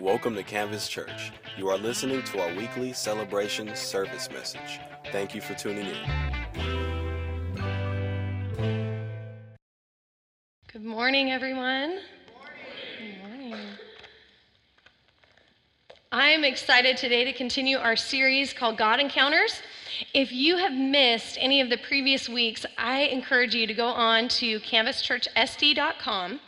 Welcome to Canvas Church. You are listening to our weekly celebration service message. Thank you for tuning in. Good morning, everyone. Good morning. I am excited today to continue our series called God Encounters. If you have missed any of the previous weeks, I encourage you to go on to canvaschurchsd.com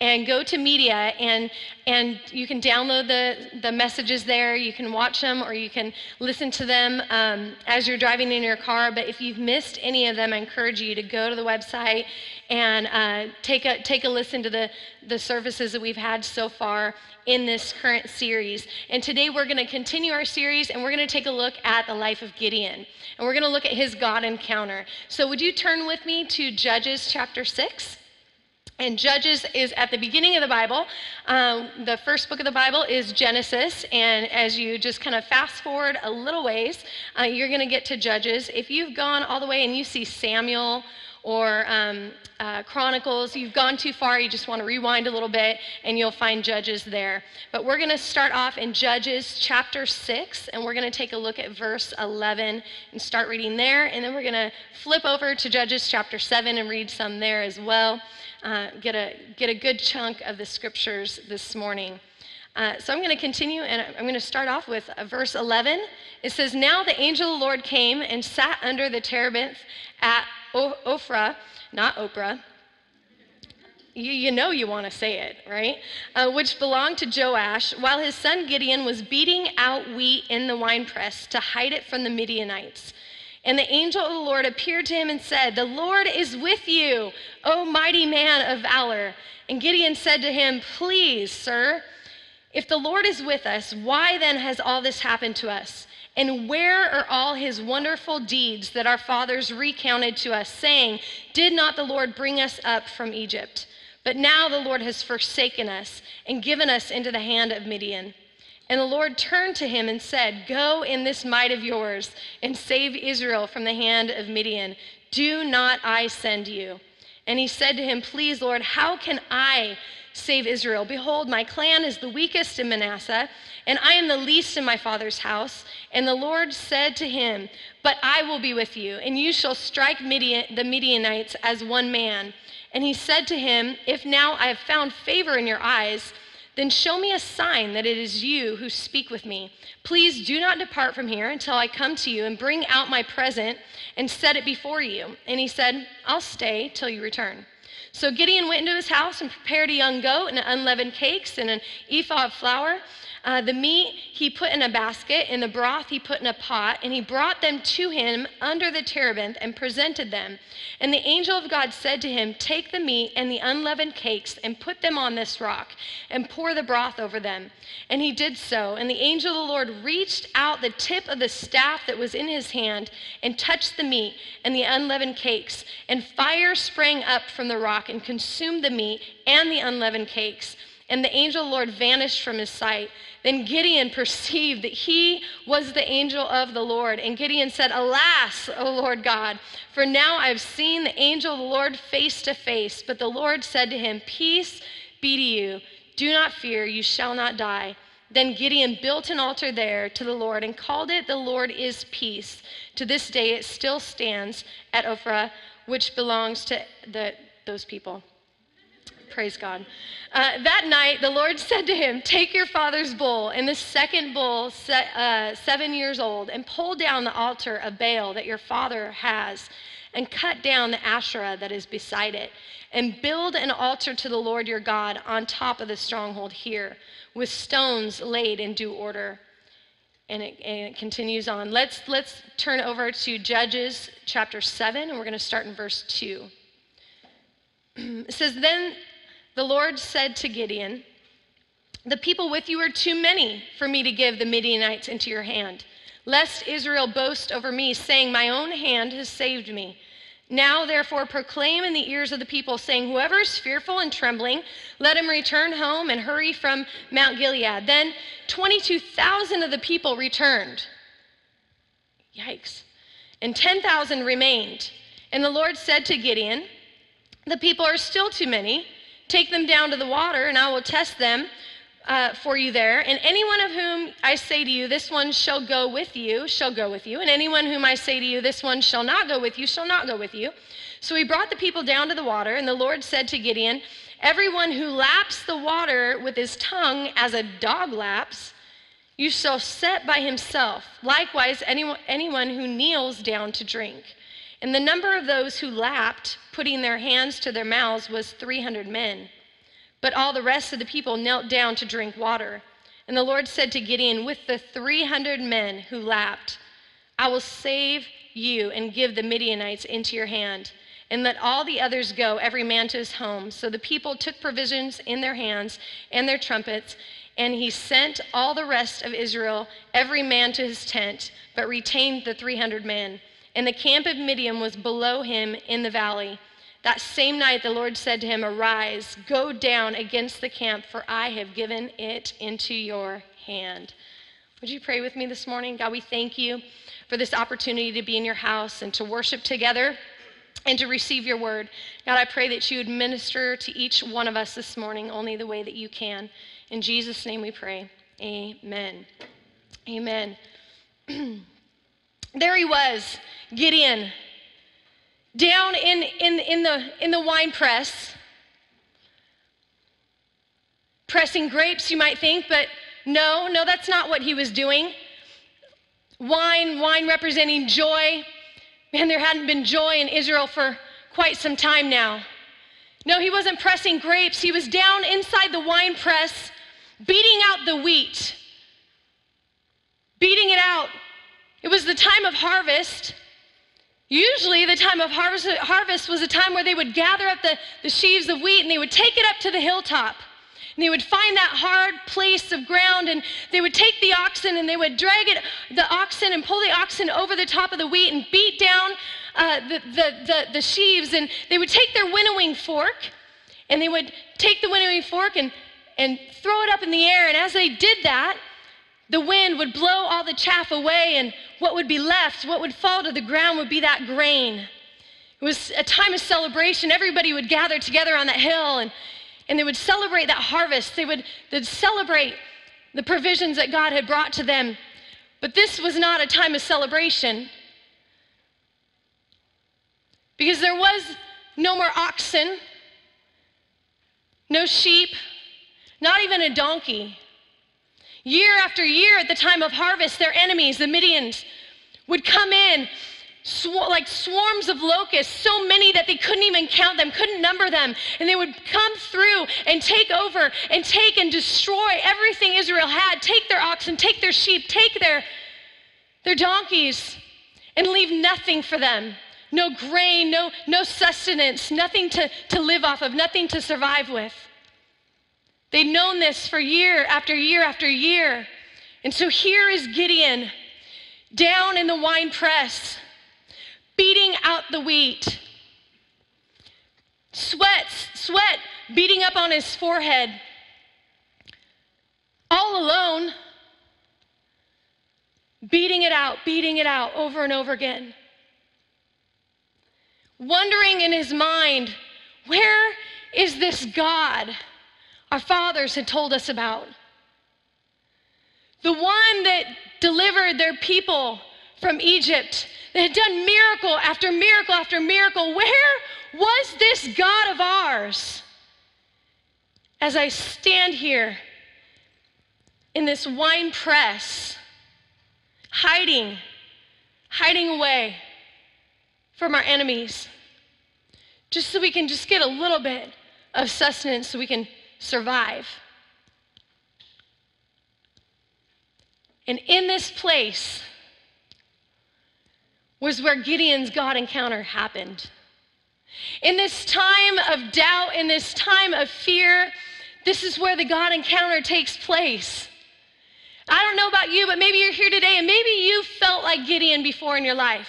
and go to media and and you can download the the messages there. You can watch them or you can listen to them um, as you're driving in your car. But if you've missed any of them i encourage you to go to the website and uh, take a take a listen to the the services that we've had so far in this current series. And today we're going to continue our series and we're going to take a look at the life of gideon. And we're going to look at his god encounter. So would you turn with me to judges chapter 6 and Judges is at the beginning of the Bible. Um, the first book of the Bible is Genesis. And as you just kind of fast forward a little ways, uh, you're going to get to Judges. If you've gone all the way and you see Samuel or um, uh, Chronicles, you've gone too far, you just want to rewind a little bit, and you'll find Judges there. But we're going to start off in Judges chapter 6, and we're going to take a look at verse 11 and start reading there. And then we're going to flip over to Judges chapter 7 and read some there as well uh, get, a, get a good chunk of the scriptures this morning. Uh, so I'm going to continue and I'm going to start off with uh, verse 11. It says, Now the angel of the Lord came and sat under the terebinth at o- Ophrah, not Oprah. You, you know you want to say it, right? Uh, which belonged to Joash, while his son Gideon was beating out wheat in the winepress to hide it from the Midianites. And the angel of the Lord appeared to him and said, The Lord is with you, O mighty man of valor. And Gideon said to him, Please, sir, if the Lord is with us, why then has all this happened to us? And where are all his wonderful deeds that our fathers recounted to us, saying, Did not the Lord bring us up from Egypt? But now the Lord has forsaken us and given us into the hand of Midian. And the Lord turned to him and said, Go in this might of yours and save Israel from the hand of Midian. Do not I send you? And he said to him, Please, Lord, how can I save Israel? Behold, my clan is the weakest in Manasseh, and I am the least in my father's house. And the Lord said to him, But I will be with you, and you shall strike Midian, the Midianites as one man. And he said to him, If now I have found favor in your eyes, then show me a sign that it is you who speak with me. Please do not depart from here until I come to you and bring out my present and set it before you. And he said, I'll stay till you return. So Gideon went into his house and prepared a young goat and unleavened cakes and an ephah of flour. Uh, the meat he put in a basket, and the broth he put in a pot, and he brought them to him under the terebinth and presented them. And the angel of God said to him, Take the meat and the unleavened cakes and put them on this rock, and pour the broth over them. And he did so. And the angel of the Lord reached out the tip of the staff that was in his hand and touched the meat and the unleavened cakes. And fire sprang up from the rock and consumed the meat and the unleavened cakes. And the angel Lord vanished from his sight. Then Gideon perceived that he was the angel of the Lord. And Gideon said, Alas, O Lord God, for now I have seen the angel of the Lord face to face. But the Lord said to him, Peace be to you. Do not fear, you shall not die. Then Gideon built an altar there to the Lord and called it, The Lord is Peace. To this day it still stands at Ophrah, which belongs to the, those people. Praise God. Uh, that night, the Lord said to him, Take your father's bull and the second bull, se- uh, seven years old, and pull down the altar of Baal that your father has, and cut down the Asherah that is beside it, and build an altar to the Lord your God on top of the stronghold here, with stones laid in due order. And it, and it continues on. Let's, let's turn over to Judges chapter 7, and we're going to start in verse 2. it says, Then the Lord said to Gideon, The people with you are too many for me to give the Midianites into your hand, lest Israel boast over me, saying, My own hand has saved me. Now, therefore, proclaim in the ears of the people, saying, Whoever is fearful and trembling, let him return home and hurry from Mount Gilead. Then 22,000 of the people returned. Yikes. And 10,000 remained. And the Lord said to Gideon, The people are still too many. Take them down to the water, and I will test them uh, for you there. And anyone of whom I say to you, this one shall go with you, shall go with you. And anyone whom I say to you, this one shall not go with you, shall not go with you. So he brought the people down to the water, and the Lord said to Gideon, Everyone who laps the water with his tongue as a dog laps, you shall set by himself. Likewise, anyone, anyone who kneels down to drink. And the number of those who lapped, putting their hands to their mouths, was 300 men. But all the rest of the people knelt down to drink water. And the Lord said to Gideon, With the 300 men who lapped, I will save you and give the Midianites into your hand and let all the others go, every man to his home. So the people took provisions in their hands and their trumpets, and he sent all the rest of Israel, every man to his tent, but retained the 300 men. And the camp of Midian was below him in the valley. That same night, the Lord said to him, Arise, go down against the camp, for I have given it into your hand. Would you pray with me this morning? God, we thank you for this opportunity to be in your house and to worship together and to receive your word. God, I pray that you would minister to each one of us this morning only the way that you can. In Jesus' name we pray. Amen. Amen. there he was, Gideon, down in, in, in, the, in the wine press, pressing grapes, you might think, but no, no, that's not what he was doing. Wine, wine representing joy, Man, there hadn't been joy in Israel for quite some time now. No, he wasn't pressing grapes. He was down inside the wine press, beating out the wheat, beating it out. It was the time of harvest. Usually, the time of harvest, harvest was a time where they would gather up the, the sheaves of wheat and they would take it up to the hilltop. And they would find that hard place of ground and they would take the oxen and they would drag it, the oxen and pull the oxen over the top of the wheat and beat down uh, the, the, the, the sheaves. And they would take their winnowing fork and they would take the winnowing fork and, and throw it up in the air. And as they did that, the wind would blow all the chaff away, and what would be left, what would fall to the ground, would be that grain. It was a time of celebration. Everybody would gather together on that hill, and and they would celebrate that harvest. They would they'd celebrate the provisions that God had brought to them. But this was not a time of celebration because there was no more oxen, no sheep, not even a donkey. Year after year at the time of harvest, their enemies, the Midians, would come in sw- like swarms of locusts, so many that they couldn't even count them, couldn't number them. And they would come through and take over and take and destroy everything Israel had take their oxen, take their sheep, take their, their donkeys, and leave nothing for them. No grain, no, no sustenance, nothing to, to live off of, nothing to survive with. They'd known this for year after year after year. And so here is Gideon down in the wine press, beating out the wheat. Sweat, sweat beating up on his forehead. All alone, beating it out, beating it out over and over again. Wondering in his mind, where is this God our fathers had told us about? The one that delivered their people from Egypt that had done miracle after miracle after miracle. Where was this God of ours? As I stand here in this wine press, hiding, hiding away from our enemies, just so we can just get a little bit of sustenance so we can survive. And in this place, was where Gideon's God encounter happened. In this time of doubt, in this time of fear, this is where the God encounter takes place. I don't know about you, but maybe you're here today and maybe you felt like Gideon before in your life.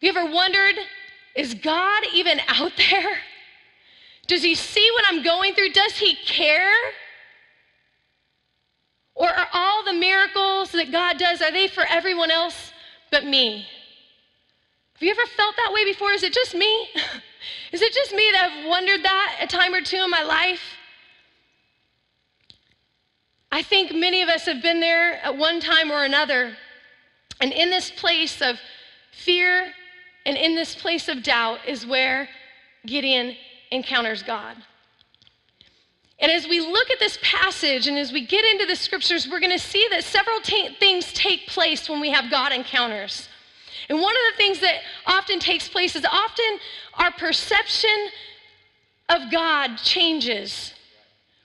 Have you ever wondered, is God even out there? Does he see what I'm going through? Does he care? Or are all the miracles that God does, are they for everyone else but me. Have you ever felt that way before? Is it just me? Is it just me that have wondered that a time or two in my life? I think many of us have been there at one time or another. And in this place of fear and in this place of doubt is where Gideon encounters God. And as we look at this passage and as we get into the scriptures, we're going to see that several t- things take place when we have God encounters. And one of the things that often takes place is often our perception of God changes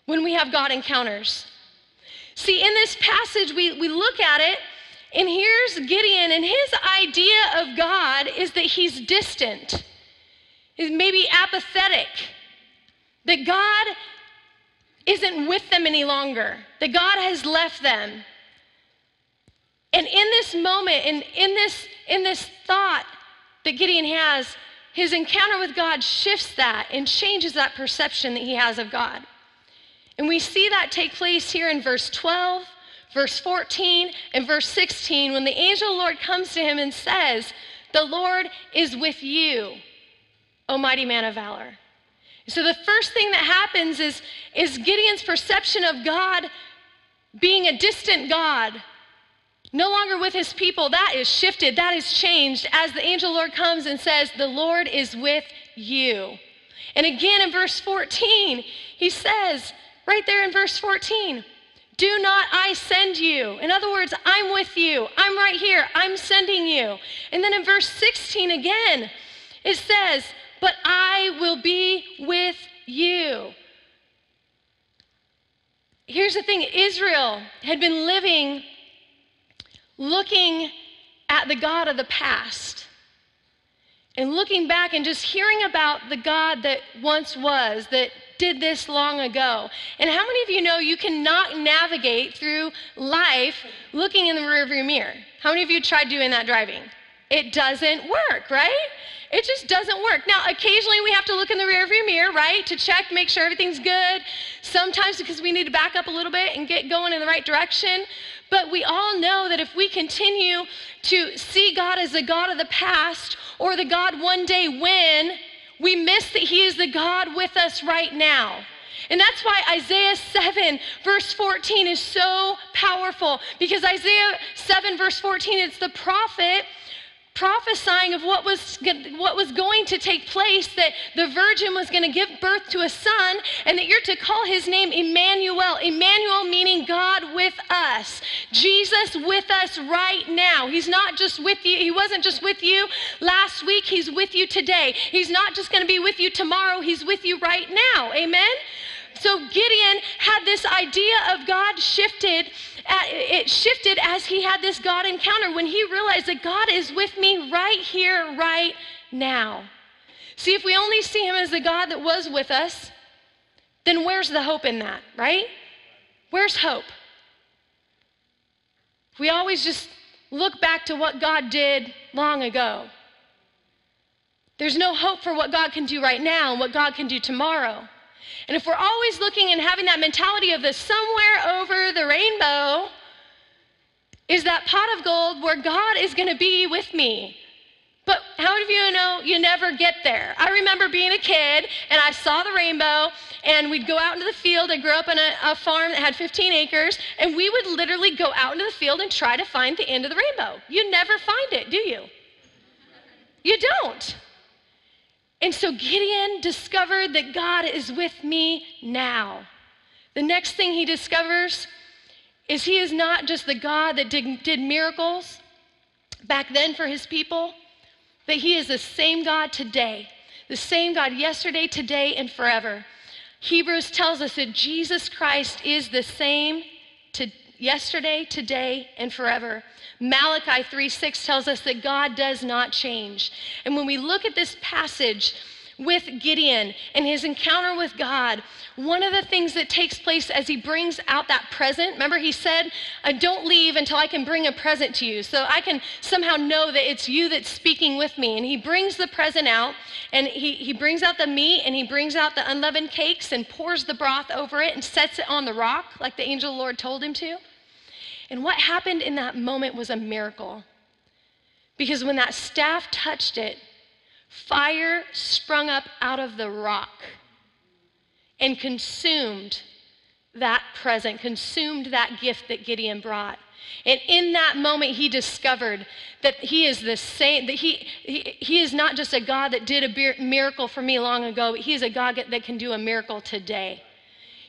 when we have God encounters. See, in this passage, we, we look at it, and here's Gideon, and his idea of God is that he's distant, is maybe apathetic, that God isn't with them any longer, that God has left them. And in this moment, and in this, in this thought that Gideon has, his encounter with God shifts that and changes that perception that he has of God. And we see that take place here in verse 12, verse 14, and verse 16 when the angel of the Lord comes to him and says, The Lord is with you, O mighty man of valor. So the first thing that happens is, is Gideon's perception of God being a distant God, no longer with his people, that is shifted, that is changed as the angel Lord comes and says, The Lord is with you. And again in verse 14, he says, right there in verse 14, do not I send you? In other words, I'm with you. I'm right here. I'm sending you. And then in verse 16 again, it says, But I will be with you. Here's the thing Israel had been living looking at the God of the past and looking back and just hearing about the God that once was, that did this long ago. And how many of you know you cannot navigate through life looking in the rearview mirror? How many of you tried doing that driving? It doesn't work, right? It just doesn't work. Now, occasionally we have to look in the rearview mirror, right, to check, make sure everything's good. Sometimes because we need to back up a little bit and get going in the right direction. But we all know that if we continue to see God as the God of the past or the God one day when, we miss that He is the God with us right now. And that's why Isaiah 7, verse 14 is so powerful because Isaiah 7, verse 14, it's the prophet prophesying of what was, what was going to take place that the virgin was going to give birth to a son and that you're to call his name Emmanuel. Emmanuel meaning God with us. Jesus with us right now. He's not just with you, he wasn't just with you last week, he's with you today. He's not just going to be with you tomorrow, he's with you right now. Amen? So Gideon had this idea of God shifted. Uh, it shifted as he had this God encounter when he realized that God is with me right here, right now. See, if we only see him as the God that was with us, then where's the hope in that, right? Where's hope? We always just look back to what God did long ago. There's no hope for what God can do right now and what God can do tomorrow. And if we're always looking and having that mentality of the somewhere over the rainbow is that pot of gold where God is going to be with me. But how many of you know you never get there? I remember being a kid and I saw the rainbow, and we'd go out into the field. I grew up on a, a, farm that had 15 acres, and we would literally go out into the field and try to find the end of the rainbow. You never find it, do you? You don't. And so Gideon discovered that God is with me now. The next thing he discovers is he is not just the God that did, did miracles back then for his people, but he is the same God today, the same God yesterday, today, and forever. Hebrews tells us that Jesus Christ is the same to yesterday, today, and forever. Malachi 3 6 tells us that God does not change. And when we look at this passage, with Gideon and his encounter with God, one of the things that takes place as he brings out that present, remember he said, Don't leave until I can bring a present to you. So I can somehow know that it's you that's speaking with me. And he brings the present out and he, he brings out the meat and he brings out the unleavened cakes and pours the broth over it and sets it on the rock like the angel of the Lord told him to. And what happened in that moment was a miracle. Because when that staff touched it, fire sprung up out of the rock and consumed that present, consumed that gift that Gideon brought. And in that moment, he discovered that he is the same, that he, he, he is not just a God that did a miracle for me long ago, but he is a God that can do a miracle today.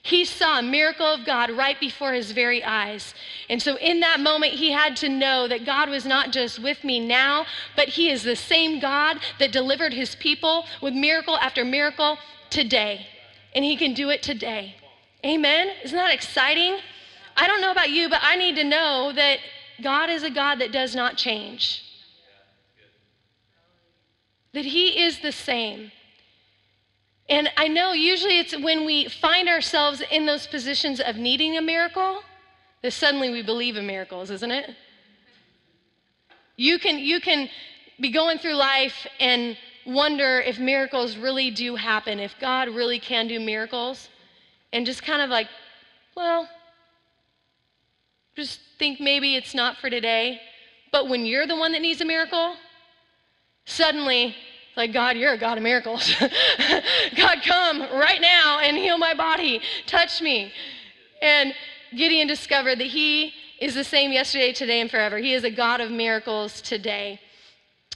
He saw a miracle of God right before his very eyes. And so, in that moment, he had to know that God was not just with me now, but he is the same God that delivered his people with miracle after miracle today. And he can do it today. Amen? Isn't that exciting? I don't know about you, but I need to know that God is a God that does not change. That He is the same. And I know usually it's when we find ourselves in those positions of needing a miracle that suddenly we believe in miracles, isn't it? You can, you can be going through life and wonder if miracles really do happen, if God really can do miracles, and just kind of like, well, just think maybe it's not for today. But when you're the one that needs a miracle, suddenly, like, God, you're a God of miracles. God, come right now and heal my body. Touch me. And Gideon discovered that he is the same yesterday, today, and forever. He is a God of miracles today.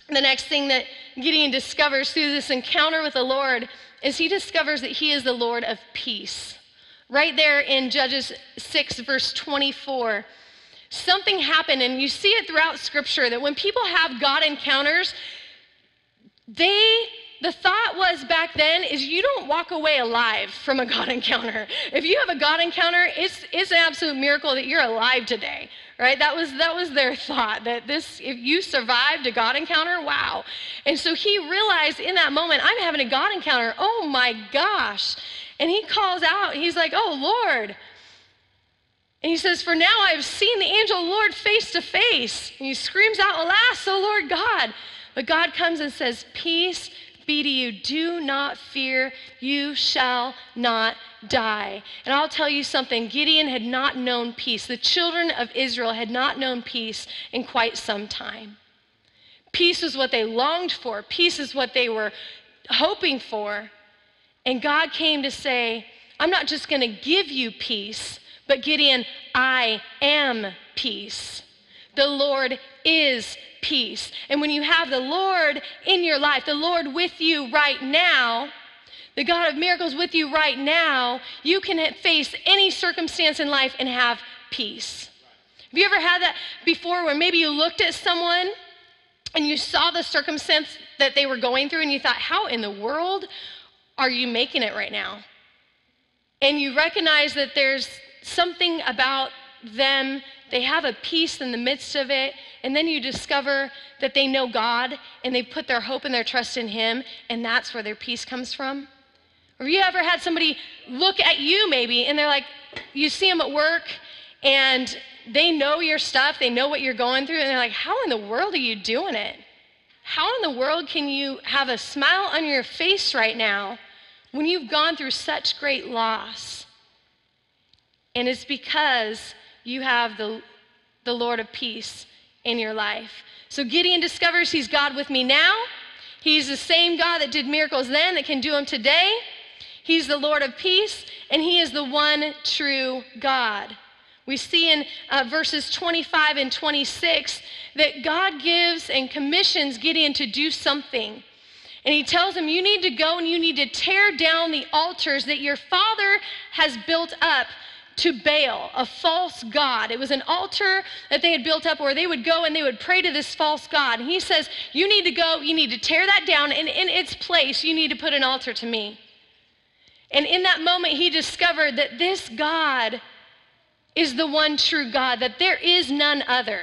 The next thing that Gideon discovers through this encounter with the Lord is he discovers that he is the Lord of peace. Right there in Judges 6, verse 24, something happened, and you see it throughout Scripture that when people have God encounters, they the thought was back then is you don't walk away alive from a God encounter. If you have a God encounter, it's, it's an absolute miracle that you're alive today, right? That was, that was their thought, that this, if you survived a God encounter, wow. And so he realized in that moment, I'm having a God encounter. Oh my gosh. And he calls out, he's like, Oh Lord. And he says, For now I have seen the angel Lord face to face. And he screams out, Alas, O Lord God. But God comes and says, Peace be to you. Do not fear. You shall not die. And I'll tell you something Gideon had not known peace. The children of Israel had not known peace in quite some time. Peace was what they longed for, peace is what they were hoping for. And God came to say, I'm not just going to give you peace, but Gideon, I am peace. The Lord is peace. And when you have the Lord in your life, the Lord with you right now, the God of miracles with you right now, you can face any circumstance in life and have peace. Have you ever had that before where maybe you looked at someone and you saw the circumstance that they were going through and you thought, how in the world are you making it right now? And you recognize that there's something about them, they have a peace in the midst of it, and then you discover that they know God and they put their hope and their trust in Him, and that's where their peace comes from. Have you ever had somebody look at you maybe and they're like, you see them at work and they know your stuff, they know what you're going through, and they're like, how in the world are you doing it? How in the world can you have a smile on your face right now when you've gone through such great loss. And it's because you have the, the Lord of peace in your life. So Gideon discovers he's God with me now. He's the same God that did miracles then that can do them today. He's the Lord of peace, and he is the one true God. We see in uh, verses 25 and 26 that God gives and commissions Gideon to do something. And he tells him, You need to go and you need to tear down the altars that your father has built up to Baal, a false god. It was an altar that they had built up where they would go and they would pray to this false god. And he says, You need to go, you need to tear that down, and in its place, you need to put an altar to me. And in that moment, he discovered that this God is the one true God, that there is none other.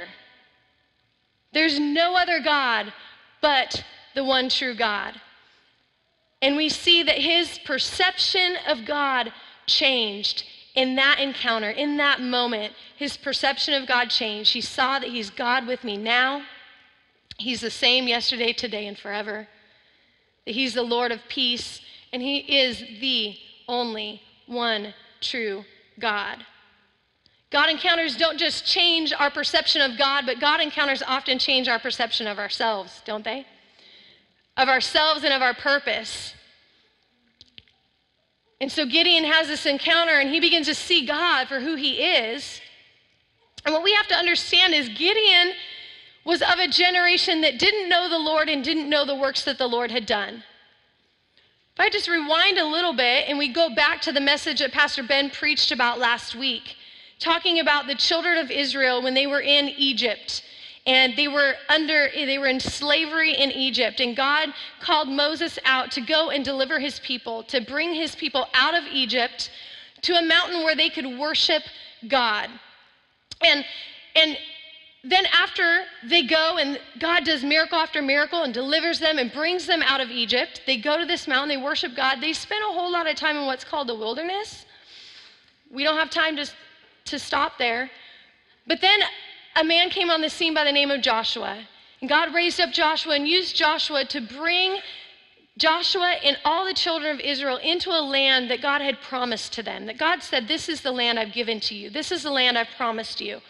There's no other God but the one true God. And we see that his perception of God changed in that encounter, in that moment. His perception of God changed. He saw that he's God with me now. He's the same yesterday, today, and forever. That he's the Lord of peace, and he is the only one true God. God encounters don't just change our perception of God, but God encounters often change our perception of ourselves, don't they? of ourselves and of our purpose. And so Gideon has this encounter and he begins to see God for who he is. And what we have to understand is Gideon was of a generation that didn't know the Lord and didn't know the works that the Lord had done. If I just rewind a little bit and we go back to the message that Pastor Ben preached about last week, talking about the children of Israel when they were in Egypt and they were under they were in slavery in Egypt and God called Moses out to go and deliver his people to bring his people out of Egypt to a mountain where they could worship God and and then after they go and God does miracle after miracle and delivers them and brings them out of Egypt, they go to this mountain, they worship God. They spend a whole lot of time in what's called the wilderness. We don't have time to, to stop there. But then a man came on the scene by the name of Joshua. And God raised up Joshua and used Joshua to bring Joshua and all the children of Israel into a land that God had promised to them. That God said, This is the land I've given to you. This is the land I've promised you.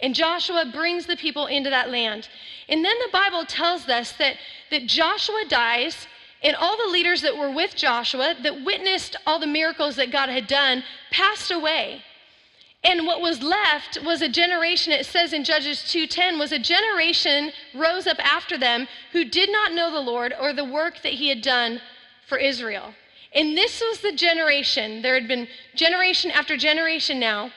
And Joshua brings the people into that land. And then the Bible tells us that, that Joshua dies, and all the leaders that were with Joshua, that witnessed all the miracles that God had done, passed away. And what was left was a generation, it says in Judges 2:10, was a generation rose up after them who did not know the Lord or the work that he had done for Israel. And this was the generation, there had been generation after generation now,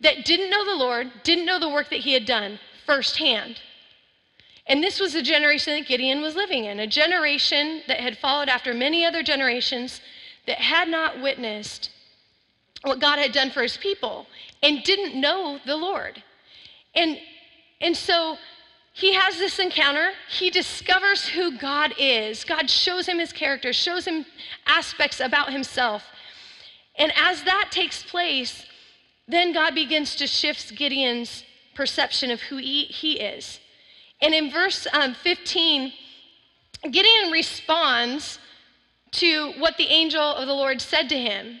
that didn't know the Lord, didn't know the work that he had done firsthand. And this was the generation that Gideon was living in, a generation that had followed after many other generations that had not witnessed what God had done for his people and didn't know the Lord. And, and so he has this encounter. He discovers who God is. God shows him his character, shows him aspects about himself. And as that takes place, then God begins to shift Gideon's perception of who he, he is. And in verse um, 15, Gideon responds to what the angel of the Lord said to him.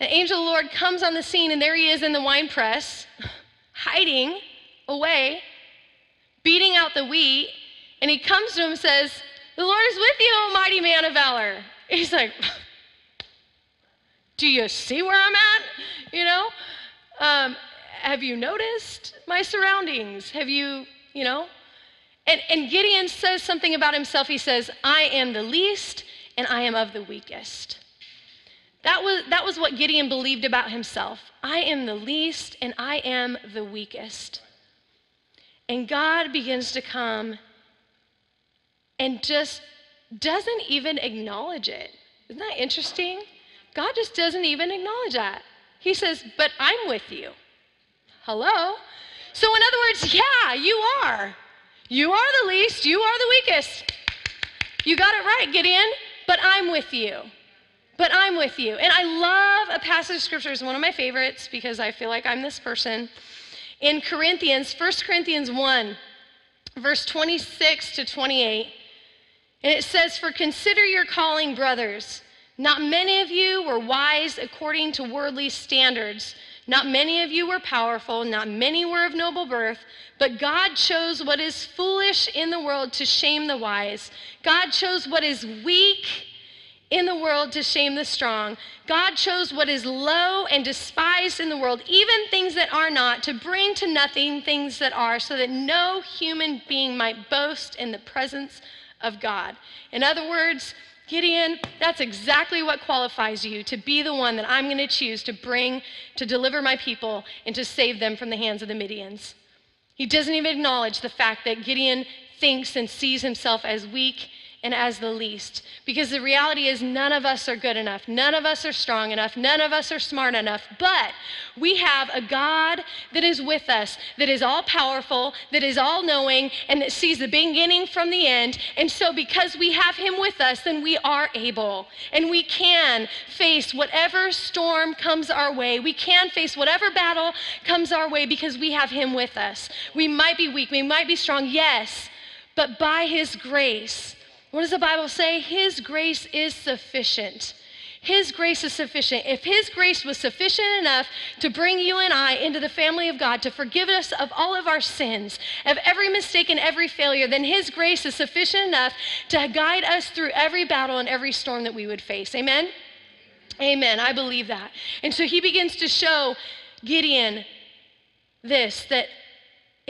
The angel of the Lord comes on the scene, and there he is in the wine press, hiding away, beating out the wheat. And he comes to him and says, The Lord is with you, mighty man of valor. He's like, Do you see where I'm at? You know? Um, have you noticed my surroundings? Have you, you know? And, and Gideon says something about himself. He says, I am the least and I am of the weakest. That was, that was what Gideon believed about himself. I am the least and I am the weakest. And God begins to come and just doesn't even acknowledge it. Isn't that interesting? God just doesn't even acknowledge that. He says, But I'm with you. Hello? So, in other words, yeah, you are. You are the least, you are the weakest. You got it right, Gideon, but I'm with you but I'm with you. And I love a passage of scripture, it's one of my favorites because I feel like I'm this person. In Corinthians, 1 Corinthians 1, verse 26 to 28. And it says, For consider your calling, brothers. Not many of you were wise according to worldly standards. Not many of you were powerful. Not many were of noble birth. But God chose what is foolish in the world to shame the wise. God chose what is weak in the world to shame the strong. God chose what is low and despised in the world, even things that are not, to bring to nothing things that are, so that no human being might boast in the presence of God. In other words, Gideon, that's exactly what qualifies you to be the one that I'm going to choose to bring, to deliver my people, and to save them from the hands of the Midians. He doesn't even acknowledge the fact that Gideon thinks and sees himself as weak and as the least. Because the reality is, none of us are good enough. None of us are strong enough. None of us are smart enough. But we have a God that is with us, that is all powerful, that is all knowing, and that sees the beginning from the end. And so, because we have Him with us, then we are able. And we can face whatever storm comes our way. We can face whatever battle comes our way because we have Him with us. We might be weak, we might be strong, yes, but by His grace, what does the Bible say? His grace is sufficient. His grace is sufficient. If His grace was sufficient enough to bring you and I into the family of God, to forgive us of all of our sins, of every mistake and every failure, then His grace is sufficient enough to guide us through every battle and every storm that we would face. Amen? Amen. I believe that. And so he begins to show Gideon this that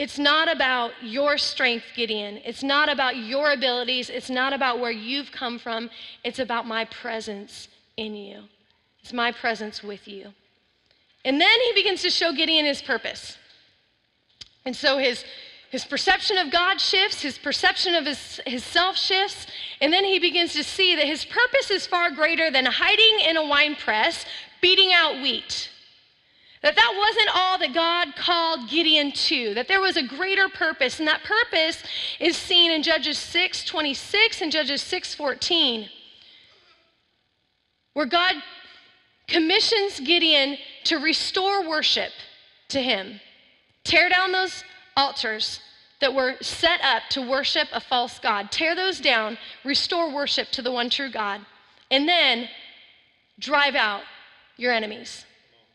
it's not about your strength, Gideon. It's not about your abilities. It's not about where you've come from. It's about my presence in you. It's my presence with you. And then he begins to show Gideon his purpose. And so his, his perception of God shifts, his perception of his, his self shifts, and then he begins to see that his purpose is far greater than hiding in a wine press, beating out wheat. That that wasn't all that God called Gideon to, that there was a greater purpose, and that purpose is seen in Judges 6 26 and Judges 6 14, where God commissions Gideon to restore worship to him, tear down those altars that were set up to worship a false God, tear those down, restore worship to the one true God, and then drive out your enemies.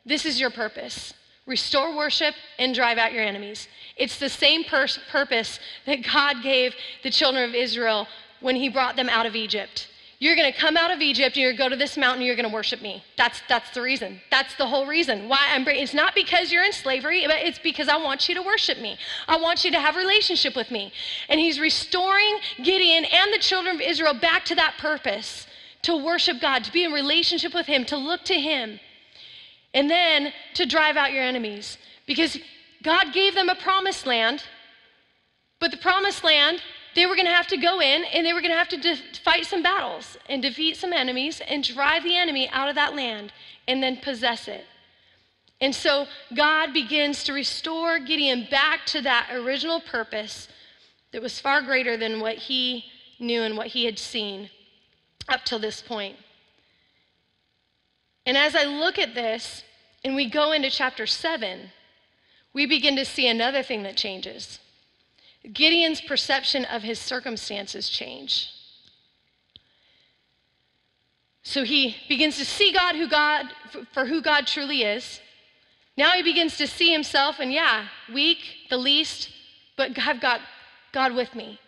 This is your purpose. Restore worship and drive out your enemies. It's the same pur- purpose that God gave the children of Israel when He brought them out of Egypt. You're going to come out of Egypt you're going to go to this mountain you're going to worship me. That's, that's the reason. That's the whole reason why I'm bringing. It's not because you're in slavery, but it's because I want you to worship me. I want you to have relationship with me. And he's restoring Gideon and the children of Israel back to that purpose to worship God, to be in relationship with him, to look to him and then to drive out your enemies. Because God gave them a promised land, but the promised land, they were going to have to go in and they were going to have to de- fight some battles and defeat some enemies and drive the enemy out of that land and then possess it. And so God begins to restore Gideon back to that original purpose that was far greater than what he knew and what he had seen up till this point. And as I look at this and we go into chapter 7, we begin to see another thing that changes. Gideon's perception of his circumstances change. So he begins to see God who God for who God truly is. Now he begins to see himself and yeah, weak, the least, but I've got God with me.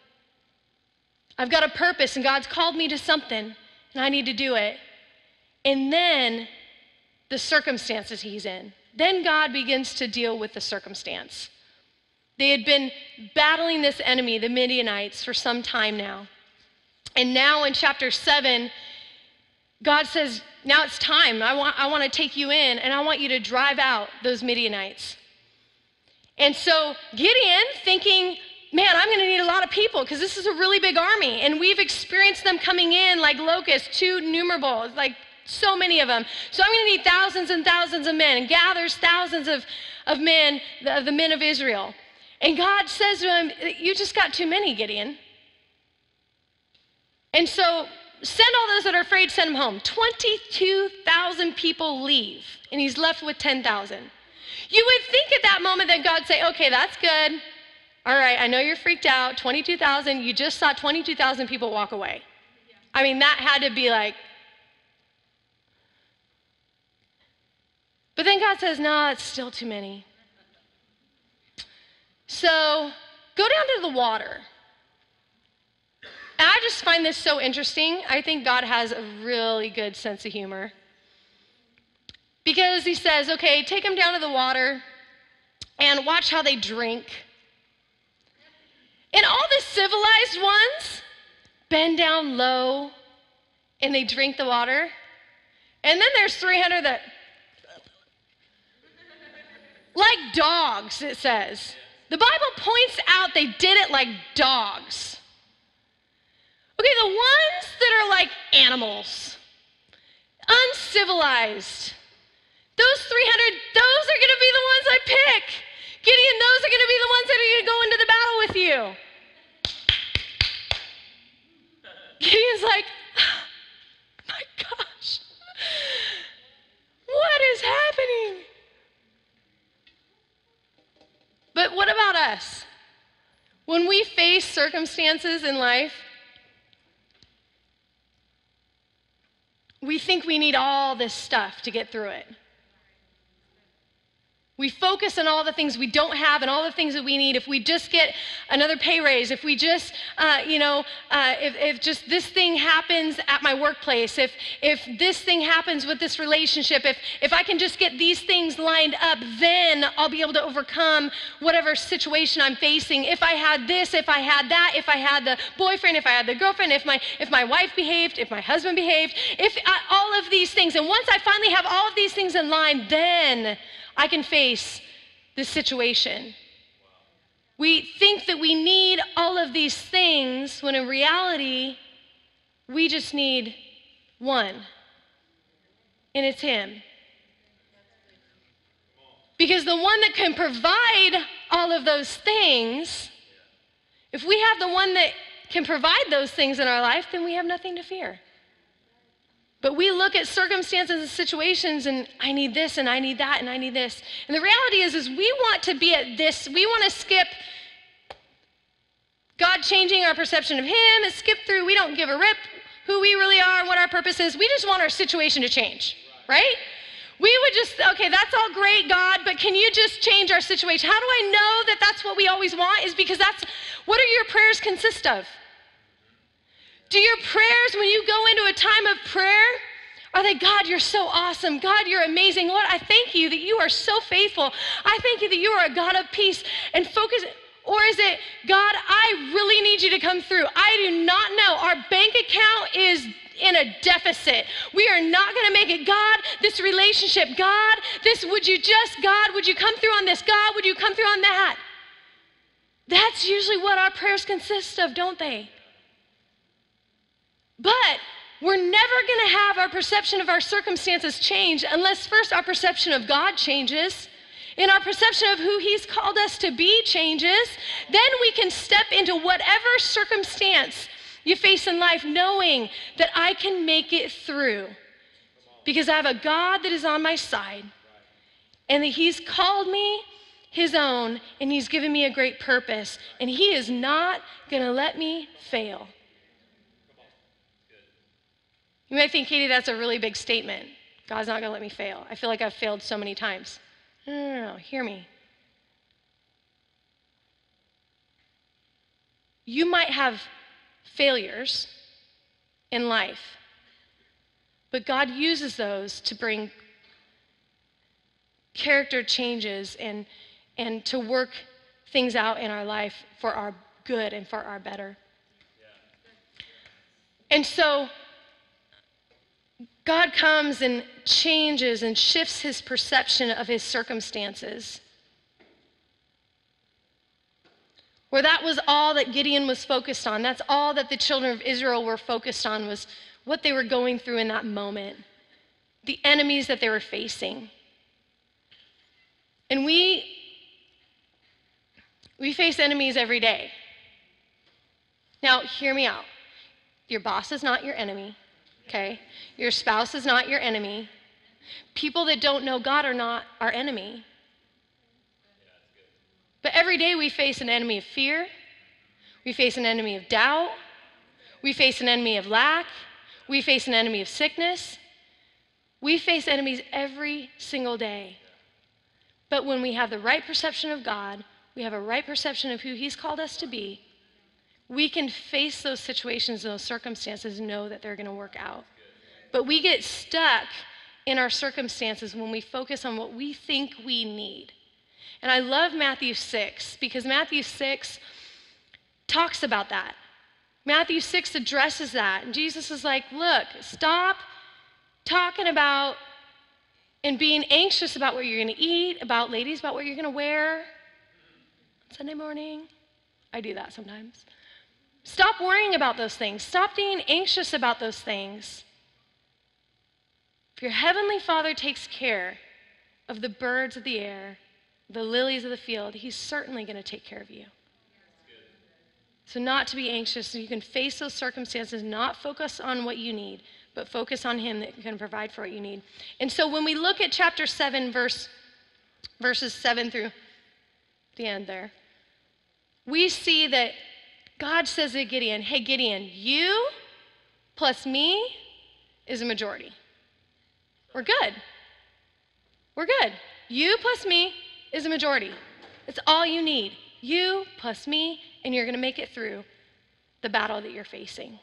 I've got a purpose and God's called me to something and I need to do it. And then the circumstances he's in. Then God begins to deal with the circumstance. They had been battling this enemy, the Midianites, for some time now. And now in chapter 7, God says, Now it's time. I want, I want to take you in and I want you to drive out those Midianites. And so Gideon, thinking, man, I'm going to need a lot of people because this is a really big army. And we've experienced them coming in like locusts, too numerable, like so many of them. So I'm going to need thousands and thousands of men and gathers thousands of, of men, the, the men of Israel. And God says to him, You just got too many, Gideon. And so send all those that are afraid, send them home. 22,000 people leave, and he's left with 10,000. You would think at that moment that God'd say, Okay, that's good. All right, I know you're freaked out. 22,000, you just saw 22,000 people walk away. I mean, that had to be like, But then God says, no, nah, it's still too many. So go down to the water. And I just find this so interesting. I think God has a really good sense of humor. Because he says, okay, take them down to the water and watch how they drink. And all the civilized ones bend down low and they drink the water. And then there's 300 that like dogs, it says. The Bible points out they did it like dogs. Okay, the ones that are like animals, uncivilized, those 300, those are going to be the ones I pick. Gideon, those are going to be the ones that are going to go into the battle with you. Gideon's like, my gosh, what is happening? But what about us? When we face circumstances in life, we think we need all this stuff to get through it. We focus on all the things we don't have and all the things that we need. If we just get another pay raise, if we just, uh, you know, uh, if, if just this thing happens at my workplace, if, if this thing happens with this relationship, if, if I can just get these things lined up, then I'll be able to overcome whatever situation I'm facing. If I had this, if I had that, if I had the boyfriend, if I had the girlfriend, if my, if my wife behaved, if my husband behaved, if I, all of these things. And once I finally have all of these things in line, then I can face this situation. We think that we need all of these things when in reality, we just need one, and it's Him. Because the one that can provide all of those things, if we have the one that can provide those things in our life, then we have nothing to fear. But we look at circumstances and situations and I need this and I need that and I need this. And the reality is is we want to be at this, we want to skip God changing our perception of him and skip through we don't give a rip who we really are what our purpose is. We just want our situation to change, right? We would just, okay, that's all great, God, but can you just change our situation? How do I know that that's what we always want? Is because that's what do your prayers consist of? Do your prayers, when you go into a time of prayer, are they, God, you're so awesome. God, you're amazing. Lord, I thank you that you are so faithful. I thank you that you are a God of peace and focus. Or is it, God, I really need you to come through? I do not know. Our bank account is in a deficit. We are not going to make it. God, this relationship, God, this, would you just, God, would you come through on this? God, would you come through on that? That's usually what our prayers consist of, don't they? But we're never going to have our perception of our circumstances change unless first our perception of God changes and our perception of who He's called us to be changes. Then we can step into whatever circumstance you face in life knowing that I can make it through because I have a God that is on my side and that He's called me His own and He's given me a great purpose and He is not going to let me fail. You might think, Katie, that's a really big statement. God's not going to let me fail. I feel like I've failed so many times. No, no, no, no. Hear me. You might have failures in life, but God uses those to bring character changes and, and to work things out in our life for our good and for our better. And so, God comes and changes and shifts his perception of his circumstances. Where that was all that Gideon was focused on. That's all that the children of Israel were focused on was what they were going through in that moment, the enemies that they were facing. And we we face enemies every day. Now, hear me out. Your boss is not your enemy okay? Your spouse is not your enemy. People that don't know God are not our enemy. But every day we face an enemy of fear, we face an enemy of doubt, we face an enemy of lack, we face an enemy of sickness. We face enemies every single day. But when we have the right perception of God, we have a right perception of who He's called us to be, we can face those situations and those circumstances and know that they're going to work out. But we get stuck in our circumstances when we focus on what we think we need. And I love Matthew 6 because Matthew 6 talks about that. Matthew 6 addresses that. And Jesus is like, look, stop talking about and being anxious about what you're going to eat, about ladies, about what you're going to wear Sunday morning. I do that sometimes. Stop worrying about those things. Stop being anxious about those things. If your heavenly Father takes care of the birds of the air, the lilies of the field, He's certainly going to take care of you. So, not to be anxious, so you can face those circumstances, not focus on what you need, but focus on Him that can provide for what you need. And so, when we look at chapter 7, verse, verses 7 through the end there, we see that God says to Gideon, Hey, Gideon, you plus me is a majority. We're good. We're good. You plus me is a majority. It's all you need. You plus me, and you're going to make it through the battle that you're facing.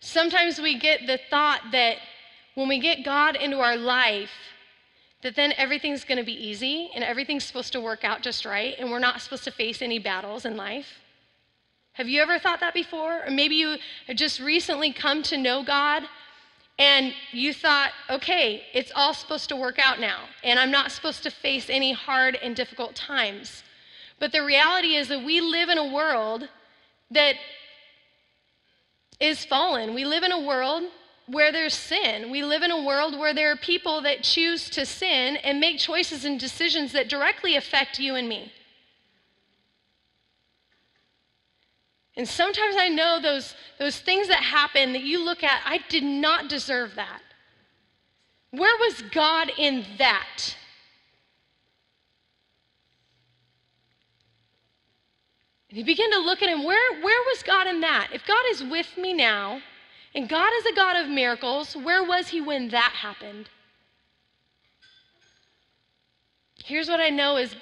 Sometimes we get the thought that when we get God into our life, that then everything's going to be easy and everything's supposed to work out just right and we're not supposed to face any battles in life. Have you ever thought that before? Or maybe you just recently come to know God and you thought, okay, it's all supposed to work out now, and I'm not supposed to face any hard and difficult times. But the reality is that we live in a world that is fallen. We live in a world where there's sin. We live in a world where there are people that choose to sin and make choices and decisions that directly affect you and me. And sometimes I know those, those things that happen that you look at, I did not deserve that. Where was God in that? And you begin to look at him, where, where was God in that? If God is with me now, and God is a God of miracles, where was he when that happened? Here's what I know is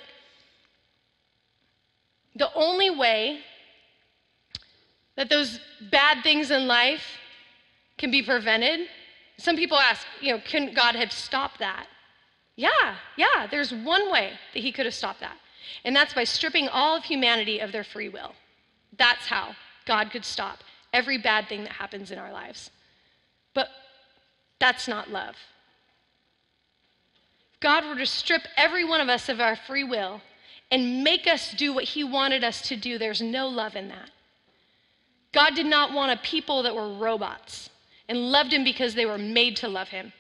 the only way that those bad things in life can be prevented. Some people ask, you know, can God have stopped that? Yeah, yeah, there's one way that he could have stopped that. And that's by stripping all of humanity of their free will. That's how God could stop every bad thing that happens in our lives. But that's not love. If God were to strip every one of us of our free will and make us do what He wanted us to do, there's no love in that. God did not want a people that were robots and loved Him because they were made to love Him.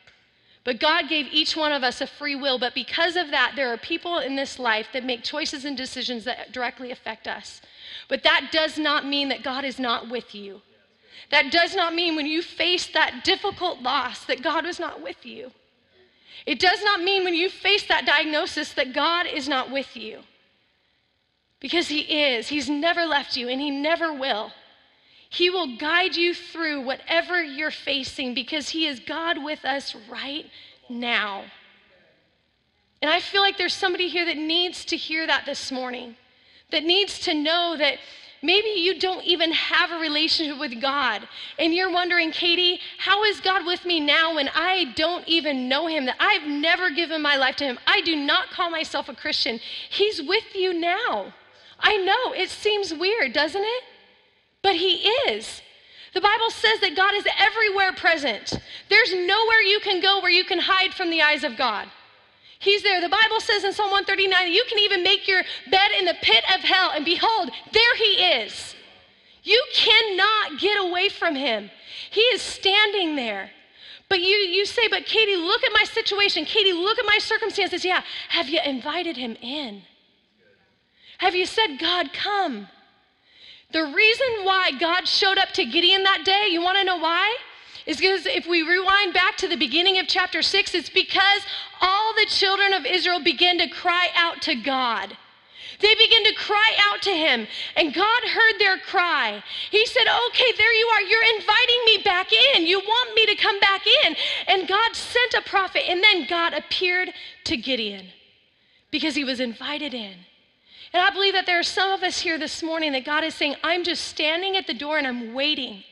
But God gave each one of us a free will. But because of that, there are people in this life that make choices and decisions that directly affect us. But that does not mean that God is not with you. That does not mean when you face that difficult loss that God was not with you. It does not mean when you face that diagnosis that God is not with you. Because He is. He's never left you and He never will. He will guide you through whatever you're facing because He is God with us right now. And I feel like there's somebody here that needs to hear that this morning, that needs to know that maybe you don't even have a relationship with God. And you're wondering, Katie, how is God with me now when I don't even know Him, that I've never given my life to Him? I do not call myself a Christian. He's with you now. I know, it seems weird, doesn't it? But He is. The Bible says that God is everywhere present. There's nowhere you can go where you can hide from the eyes of God. He's there. The Bible says in Psalm 139 that you can even make your bed in the pit of hell, and behold, there He is. You cannot get away from Him. He is standing there. But you, you say, but Katie, look at my situation. Katie, look at my circumstances. Yeah. Have you invited Him in? Have you said, God, come? The reason why God showed up to Gideon that day, you want to know why? Is because if we rewind back to the beginning of chapter 6, it's because all the children of Israel began to cry out to God. They began to cry out to him, and God heard their cry. He said, Okay, there you are. You're inviting me back in. You want me to come back in. And God sent a prophet, and then God appeared to Gideon because he was invited in. And I believe that there are some of us here this morning that God is saying, I'm just standing at the door and I'm waiting.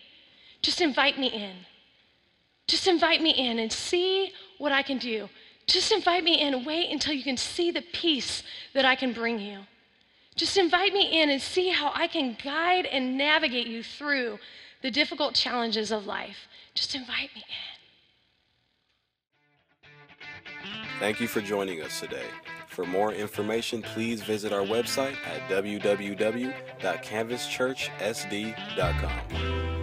Just invite me in. Just invite me in and see what I can do. Just invite me in. Wait until you can see the peace that I can bring you. Just invite me in and see how I can guide and navigate you through the difficult challenges of life. Just invite me in. Thank you for joining us today. For more information, please visit our website at www.canvaschurchsd.com.